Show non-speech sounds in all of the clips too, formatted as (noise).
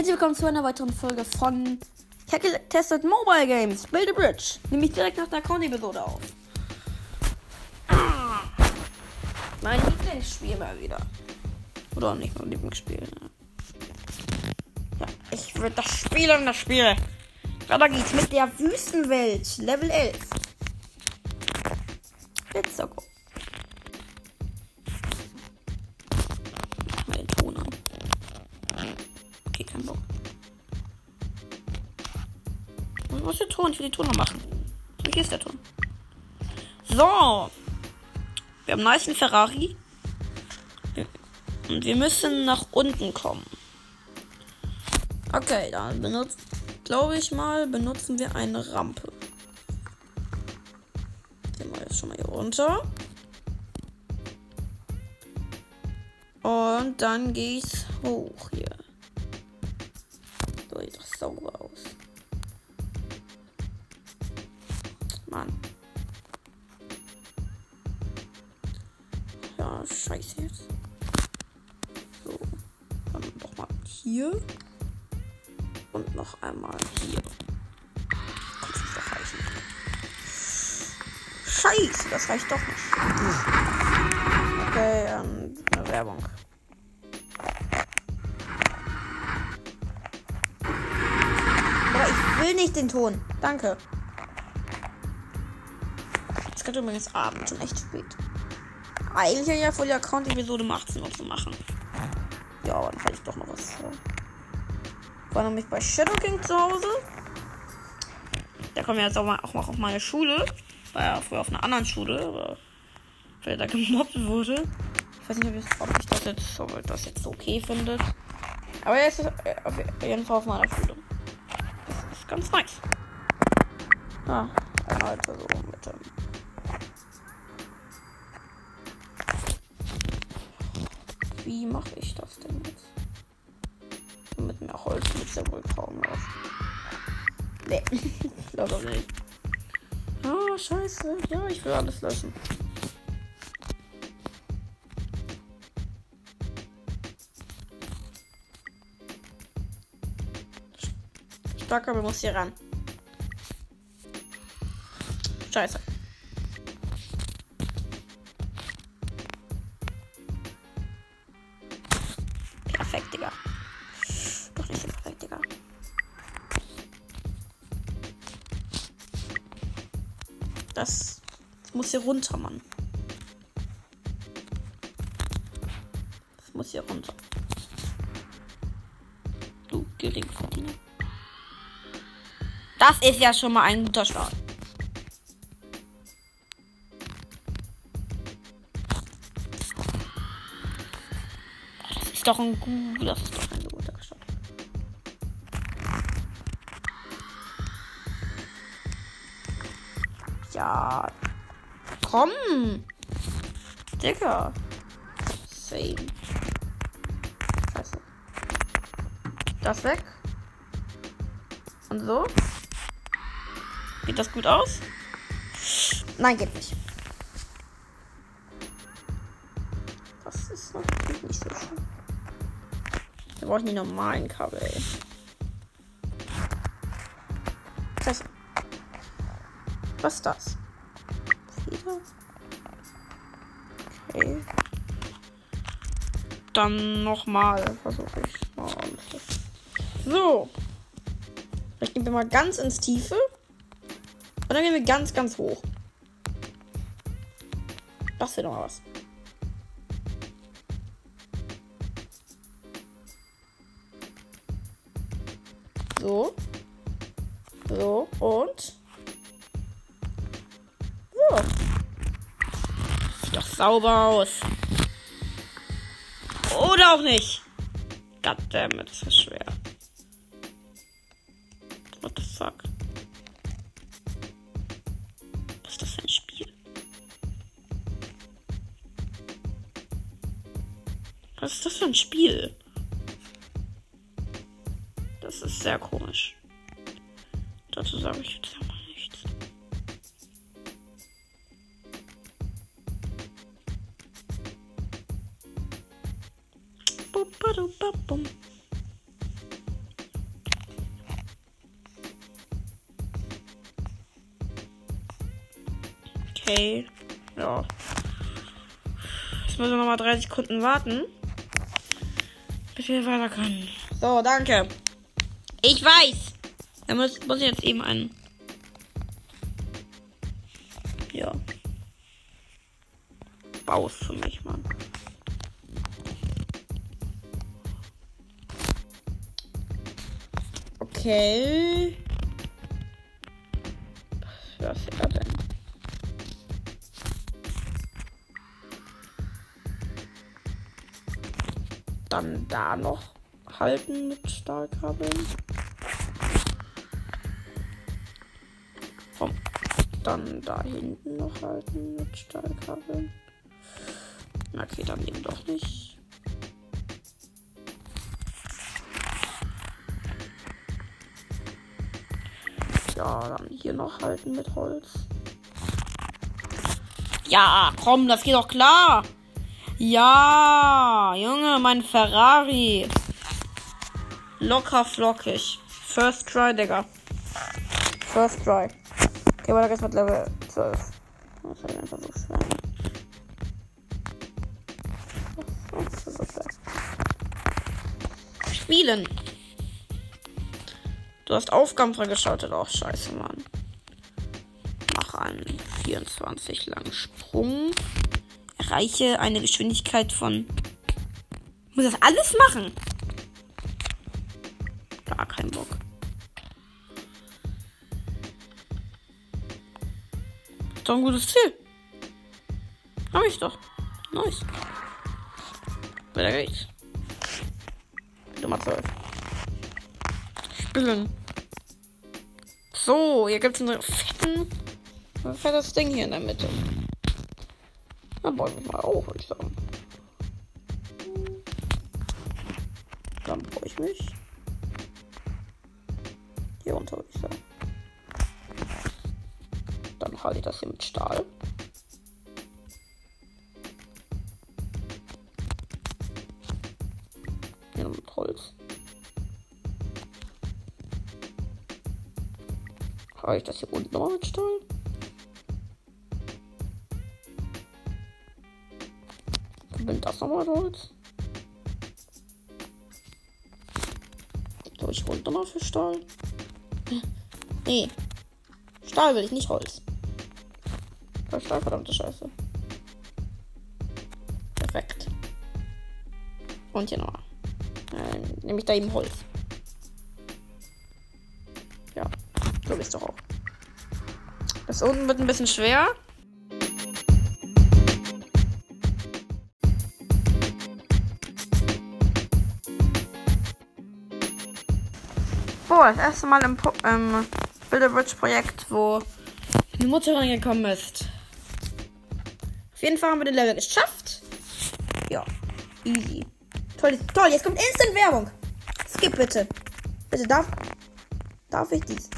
Herzlich willkommen zu einer weiteren Folge von getestet Mobile Games, Build a Bridge. Nehme ich direkt nach der Account-Episode auf. Ah, mein Lieblingsspiel mal wieder. Oder nicht mein Lieblingsspiel. Ja, ich würde das spielen, das Spiel. Weiter geht's mit der Wüstenwelt, Level 11. Let's go. Für? Ich Ton noch machen. Wie ist der Ton? So. Wir haben einen nice Ferrari. Und wir müssen nach unten kommen. Okay, dann benutzt, glaube ich mal, benutzen wir eine Rampe. Gehen wir jetzt schon mal hier runter. Und dann geht's hoch hier. So sieht doch sauber aus. Mann. Ja, scheiße jetzt. So. Dann nochmal hier. Und noch einmal hier. Kann es doch reichen. Scheiße, das reicht doch nicht. Okay, ähm, eine Werbung. Aber ich will nicht den Ton. Danke. Wird übrigens Abend, schon echt spät. Eigentlich ja voll die Account-Episode um 18 Uhr zu machen. Ja, aber dann ich doch noch was vor. War nämlich bei Shadow King zu Hause. Da kommen wir jetzt auch mal, auch mal auf meine Schule. War ja früher auf einer anderen Schule, weil da gemobbt wurde. Ich weiß nicht, ob ich, ich das jetzt, ob ich das jetzt okay findet. Aber er ist äh, auf jeden Fall auf meiner Schule. Das ist ganz nice. Ah, einmal so mit dem. Wie mache ich das denn jetzt? Mit mehr Holz wird ja wohl kaum was. Nee, (laughs) glaube nicht. Oh, scheiße. Ja, ich will alles löschen. Starker, muss hier ran. Scheiße. Muss hier runter, Mann. Das muss hier runter. Du Geringverdiener. Das ist ja schon mal ein guter Start. Das ist doch ein guter Start. Ja. Komm. Digga. Same. Scheiße. Das weg. Und so. Sieht das gut aus? Nein, geht nicht. Das ist natürlich nicht so schön. Wir brauchen die normalen Kabel. Was ist das? Okay. Dann nochmal versuche ich. mal so. Vielleicht gehen wir mal ganz ins Tiefe. Und dann gehen wir ganz, ganz hoch. Das wäre doch mal was. So. So. Und. Sauber aus. Oder auch nicht. Goddammit, das ist schwer. What the fuck? Was ist das für ein Spiel? Was ist das für ein Spiel? Das ist sehr komisch. Badum, Okay. Ja. Jetzt müssen wir nochmal 30 Sekunden warten. Bis wir weiter können. So, danke. Ich weiß. Da muss, muss ich jetzt eben einen. Ja. Baus für mich, Mann. Okay. Was er denn? Dann da noch halten mit Stahlkabeln. Komm. Dann da hinten noch halten mit Stahlkabeln. Okay, dann eben doch nicht. Ja, dann hier noch halten mit Holz. Ja, komm, das geht doch klar. Ja, Junge, mein Ferrari. Locker flockig. First try, Digga. First try. Okay, weiter geht's mit Level 12. Das ist einfach so schwer. Spielen. Du hast Aufgaben freigeschaltet. Auch scheiße, Mann. Mach einen 24 langen Sprung. Erreiche eine Geschwindigkeit von. Ich muss das alles machen? Gar keinen Bock. Ist doch ein gutes Ziel. Hab ich doch. Nice. Weiter geht's. Nummer 12. Spielen. So, hier gibt's einen fetten, ein fettes Ding hier in der Mitte. Dann baue ich mal auf, würde ich sagen. Dann brauche ich mich. Hier runter, würde ich sagen. Dann halte ich das hier mit Stahl. Hier mit Holz. Halte ich das hier unten noch mit Stahl? Bin das nochmal Holz? Soll ich runter mal für Stahl? Nee. Stahl will ich, nicht Holz. Stahl, verdammte Scheiße. Perfekt. Und hier noch. Äh, nehme ich da eben Holz. Das unten wird ein bisschen schwer. Oh, das erste Mal im, Po- Build-A-Bridge Projekt, wo eine Mutter reingekommen ist. Auf jeden Fall haben wir den Level geschafft. Ja, easy. Toll, toll, jetzt kommt instant Werbung. Skip bitte. Bitte, darf, darf ich dies?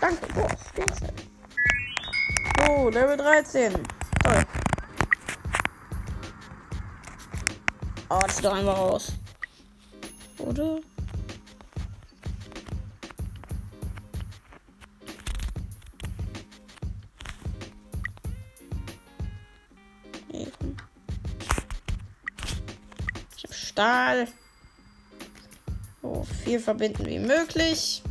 Danke, boah. Oh, Level 13. Toll. Oh, das sieht doch einfach aus. Oder? Eben. Ich hab Stahl. So viel verbinden wie möglich.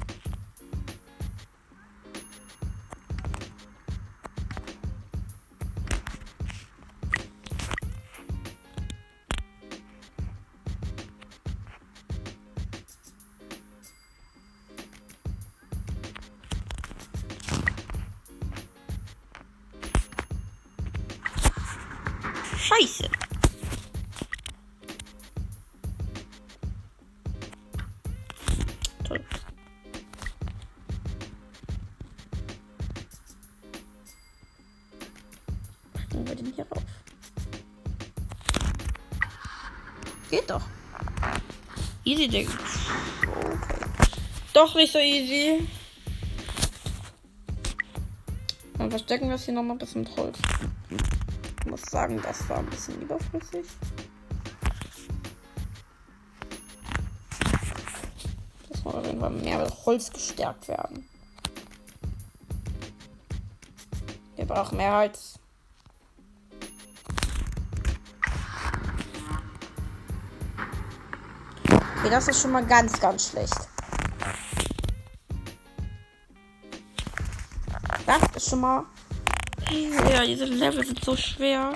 Easy. Doch nicht so easy. Dann verstecken wir es hier nochmal ein bisschen Holz. Ich muss sagen, das war ein bisschen überflüssig. Das muss auf jeden mehr mit Holz gestärkt werden. Wir brauchen mehr Holz. Okay, das ist schon mal ganz, ganz schlecht. Das ist schon mal. Ja, diese Level sind so schwer.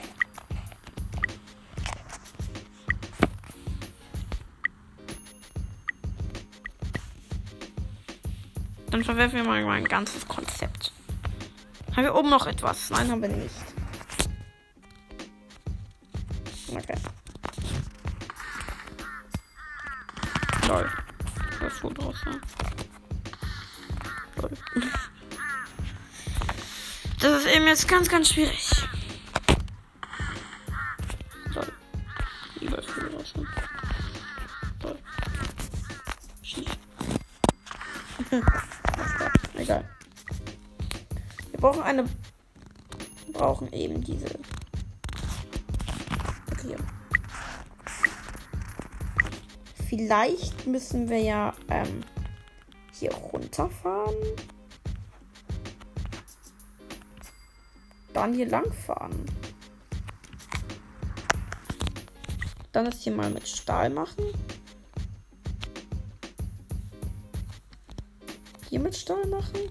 Dann verwerfen wir mal mein ganzes Konzept. Haben wir oben noch etwas? Nein, haben wir nicht. Okay. Lol. Das. Lol. Das ist eben jetzt ganz, ganz schwierig. Lol. Raus, ne? Lol. Egal. Wir brauchen eine. Wir brauchen eben diese. Vielleicht müssen wir ja ähm, hier runterfahren. Dann hier lang fahren. Dann das hier mal mit Stahl machen. Hier mit Stahl machen.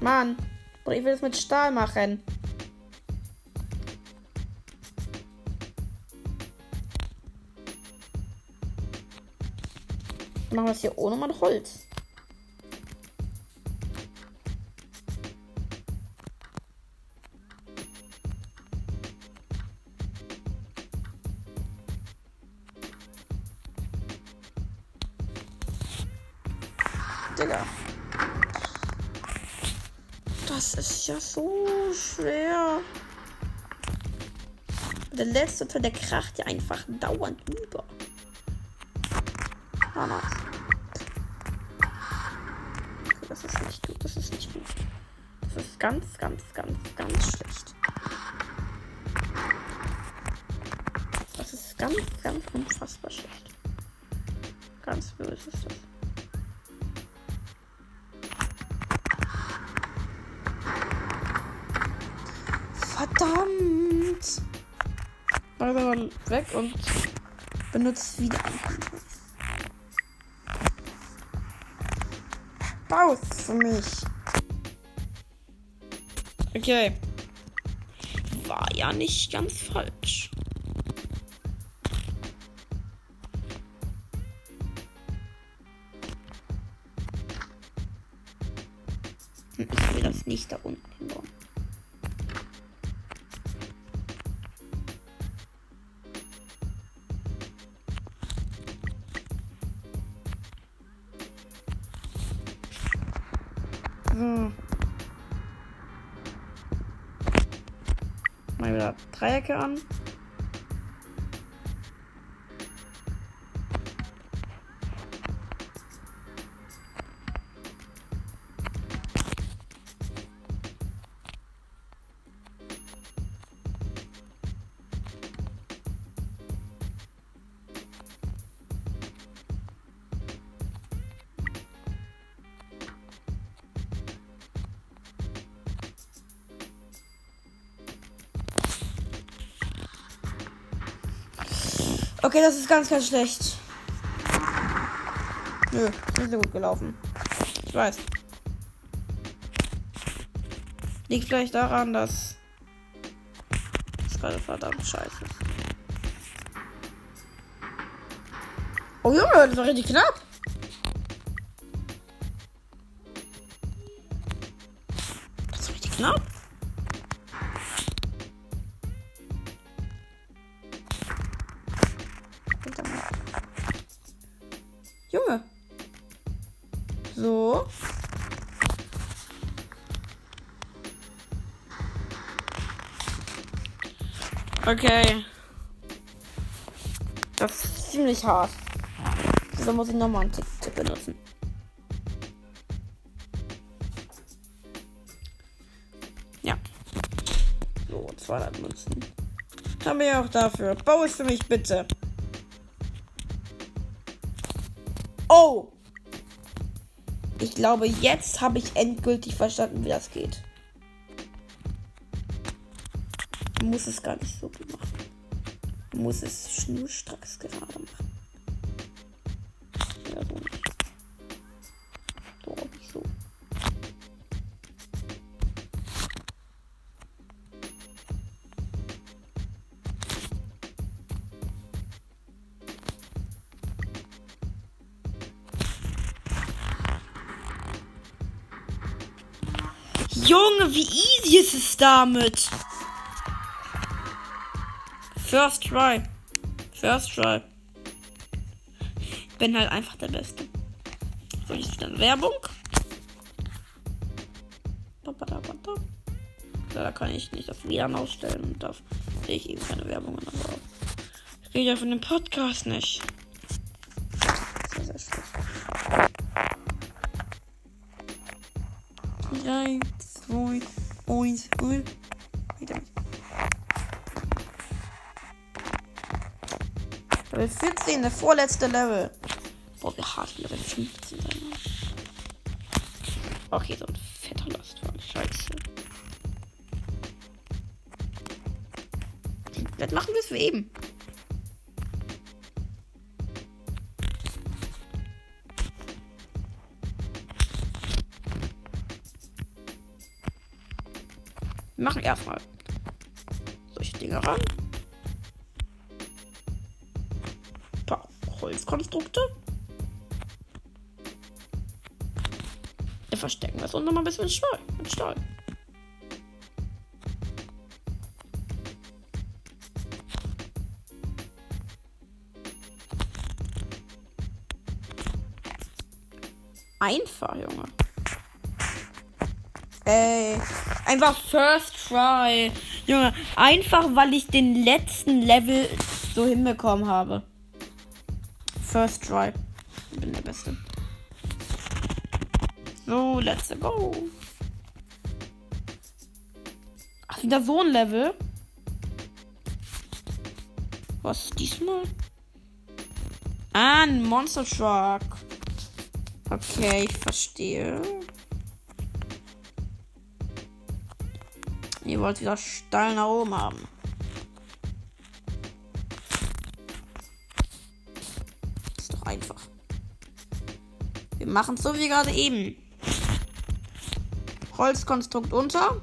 Mann, ich will es mit Stahl machen. Machen wir es hier ohne mal Holz. Digga. Das ist ja so schwer. Der letzte Teil, der kracht ja einfach dauernd über. Ah, nice. Okay, das ist nicht gut, das ist nicht gut. Das ist ganz, ganz, ganz, ganz schlecht. Das ist ganz, ganz unfassbar schlecht. Ganz böse ist das. Verdammt! Mal mal weg und benutzt wieder ein Handtuch. Baus für mich. Okay. War ja nicht ganz falsch. Wieder Dreiecke an. Okay, das ist ganz, ganz schlecht. Nö, ist nicht so gut gelaufen. Ich weiß. Liegt vielleicht daran, dass das gerade verdammt scheiße ist. Oh Junge, das war richtig knapp. Okay. Das ist ziemlich hart. So muss ich nochmal einen Tipp, benutzen. Ja. So, 200 Münzen. Haben wir auch dafür. Bau es für mich bitte. Oh! Ich glaube, jetzt habe ich endgültig verstanden, wie das geht. Muss es gar nicht so gut machen. muss es schnurstracks gerade machen. Ja, so nicht. So, so. Junge, wie easy ist es damit? First try. First try. Bin halt einfach der Beste. So, jetzt dann Werbung. Da kann ich nicht das WLAN ausstellen und da sehe ich eben keine Werbungen, aber ich rede ja von dem Podcast nicht. 18, der vorletzte Level. Boah, wir hart Level 15 sein. Okay, so ein fetter Lastwagen. Scheiße. Das machen wir es wie eben. Wir machen erstmal solche Dinge ran. Holzkonstrukte. Wir verstecken das und noch mal ein bisschen Stahl. Mit Stahl. Einfach, Junge. Ey, einfach First Try. Junge, einfach weil ich den letzten Level so hinbekommen habe. First Try. Ich bin der Beste. So, let's go. Ach, wieder so ein Level. Was diesmal? Ah, ein Monster Truck. Okay, ich verstehe. Ihr wollt wieder steil nach oben haben. Machen es so wie gerade eben. Holzkonstrukt unter.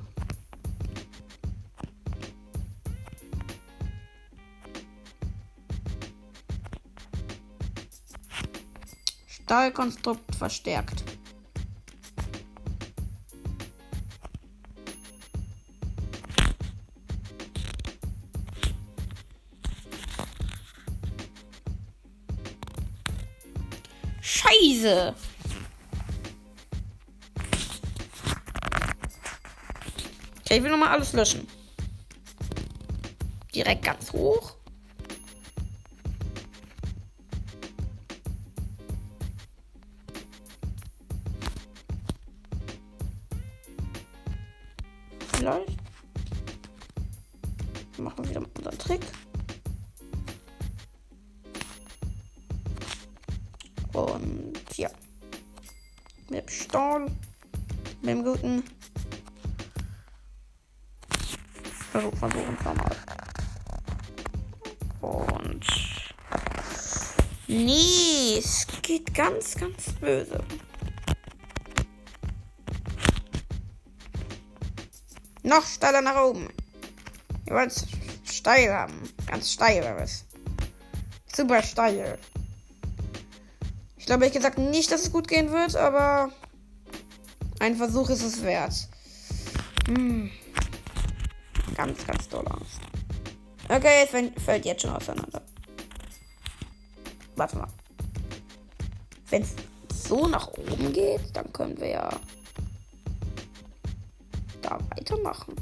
Stahlkonstrukt verstärkt. Scheiße. Okay, ich will nochmal alles löschen. Direkt ganz hoch. Nee, es geht ganz, ganz böse. Noch steiler nach oben. Ihr wollt es steil haben. Ganz steil was? Super steil. Ich glaube, ich gesagt nicht, dass es gut gehen wird, aber ein Versuch ist es wert. Hm. Ganz, ganz doll Angst. Okay, es fällt jetzt schon auseinander. Warte mal. Wenn es so nach oben geht, dann können wir ja da weitermachen.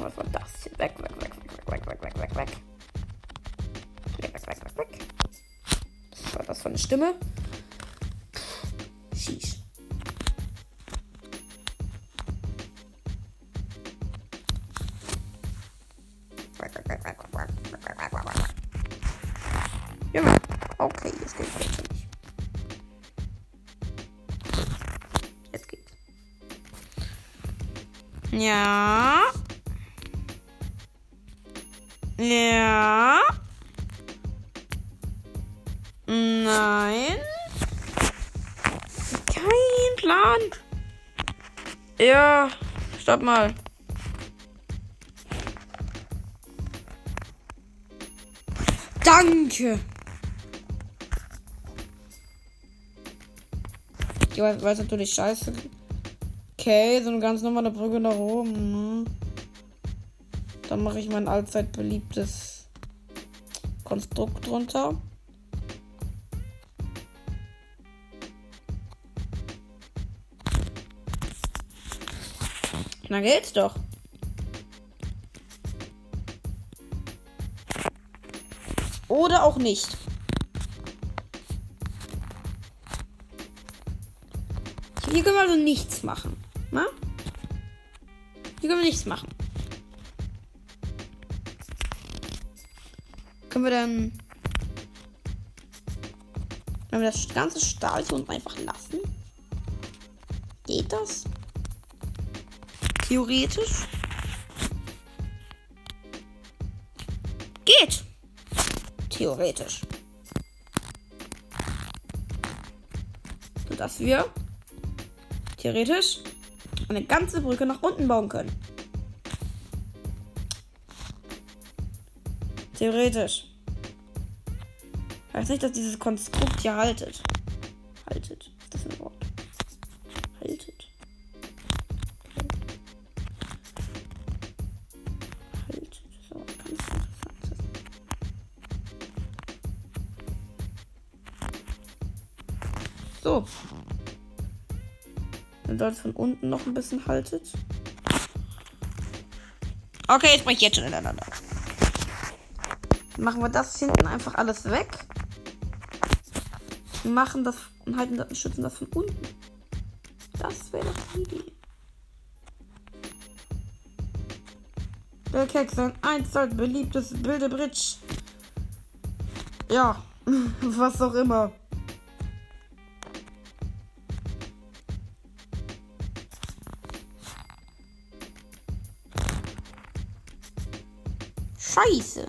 Was war das hier? Weg, weg, weg, weg, weg, weg, weg, weg, weg. Weg, weg, weg, weg, weg. Was war das für eine Stimme? Sheesh. Ja. Ja. Nein. Kein Plan. Ja, stopp mal. Danke. Ich weiß, weiß natürlich scheiße. Okay, so eine ganz normale Brücke nach oben. Ne? Dann mache ich mein allzeit beliebtes Konstrukt drunter. Na geht's doch. Oder auch nicht. Hier können wir also nichts machen. Na? Hier können wir nichts machen. Können wir dann. Wenn wir das ganze Stahl hier unten einfach lassen? Geht das? Theoretisch. Geht. Theoretisch. Sodass wir theoretisch eine ganze Brücke nach unten bauen können. Theoretisch. Heißt nicht, dass dieses Konstrukt hier. Haltet. Es von unten noch ein bisschen haltet. Okay, jetzt bricht jetzt schon ineinander. Machen wir das hinten einfach alles weg. Machen das und halten das, schützen das von unten. Das wäre doch die Idee. Der Keks, ein einstals beliebtes Bilde Bridge. Ja, (laughs) was auch immer. Scheiße.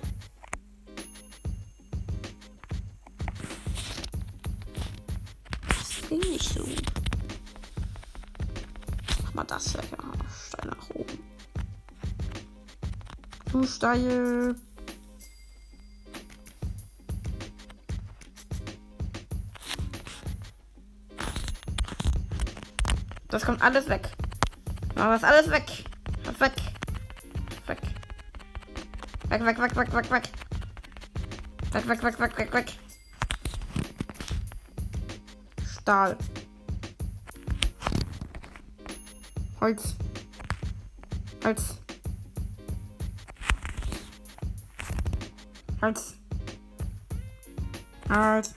Das ging nicht so. Mach mal das weg. Ja, steil nach oben. Zu steil. Das kommt alles weg. Mach das alles weg. Weg. Weg. Weg, weg, weg, weg, weg, weg. Weg, weg, weg, weg, weg, weg. Stahl. Holz. Holz. Holz. Holz.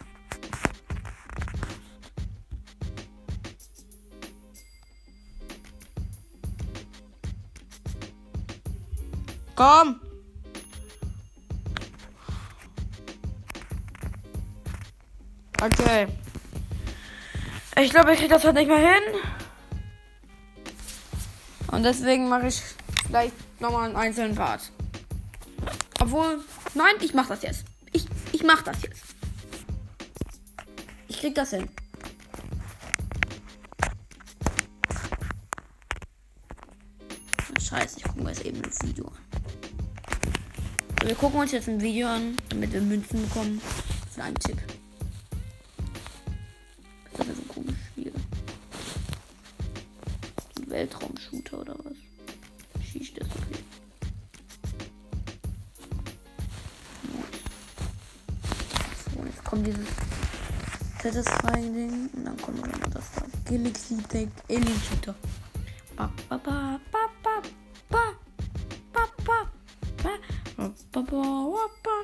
Komm! Okay. Ich glaube, ich kriege das heute nicht mehr hin. Und deswegen mache ich vielleicht nochmal einen einzelnen Part. Obwohl, nein, ich mache das jetzt. Ich, ich mache das jetzt. Ich krieg das hin. Scheiße, ich gucke mir jetzt eben ein Video an. Wir gucken uns jetzt ein Video an, damit wir Münzen bekommen für einen Tipp. Weltraumshooter oder was? Schießt das okay. So, jetzt kommt dieses Satisfying-Ding und dann kommt noch das da. Galaxy Tech Alien Shooter. Ba, ba, ba, ba, ba, ba, ba. Ba, ba, ba, wa, ba,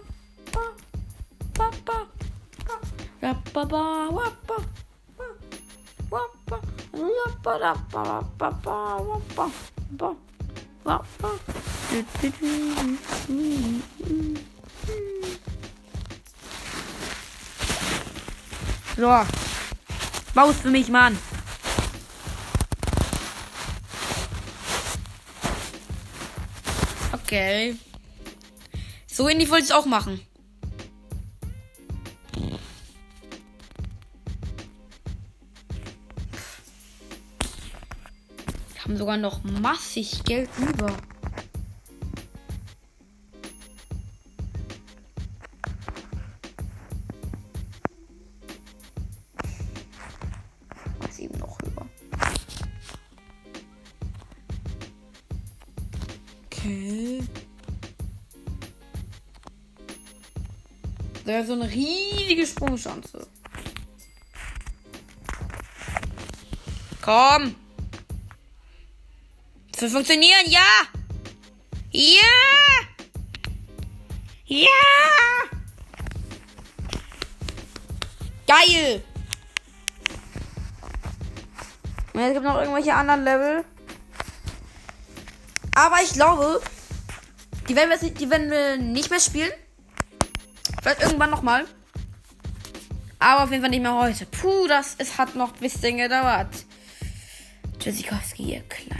ba, ba, ba, ba. Ra, ba, ba, wa, ba, ba, So. Baust für mich, Mann. Okay. So ähnlich wollte ich auch machen. Haben sogar noch massig Geld über. Da so eine riesige Sprungchance. Komm. Wird funktionieren, ja. Ja. Ja. Geil. Und es gibt noch irgendwelche anderen Level. Aber ich glaube, die werden wir, die werden wir nicht mehr spielen. Vielleicht irgendwann nochmal. Aber auf jeden Fall nicht mehr heute. Puh, das es hat noch ein bisschen gedauert. Tschüssikowski, ihr kleiner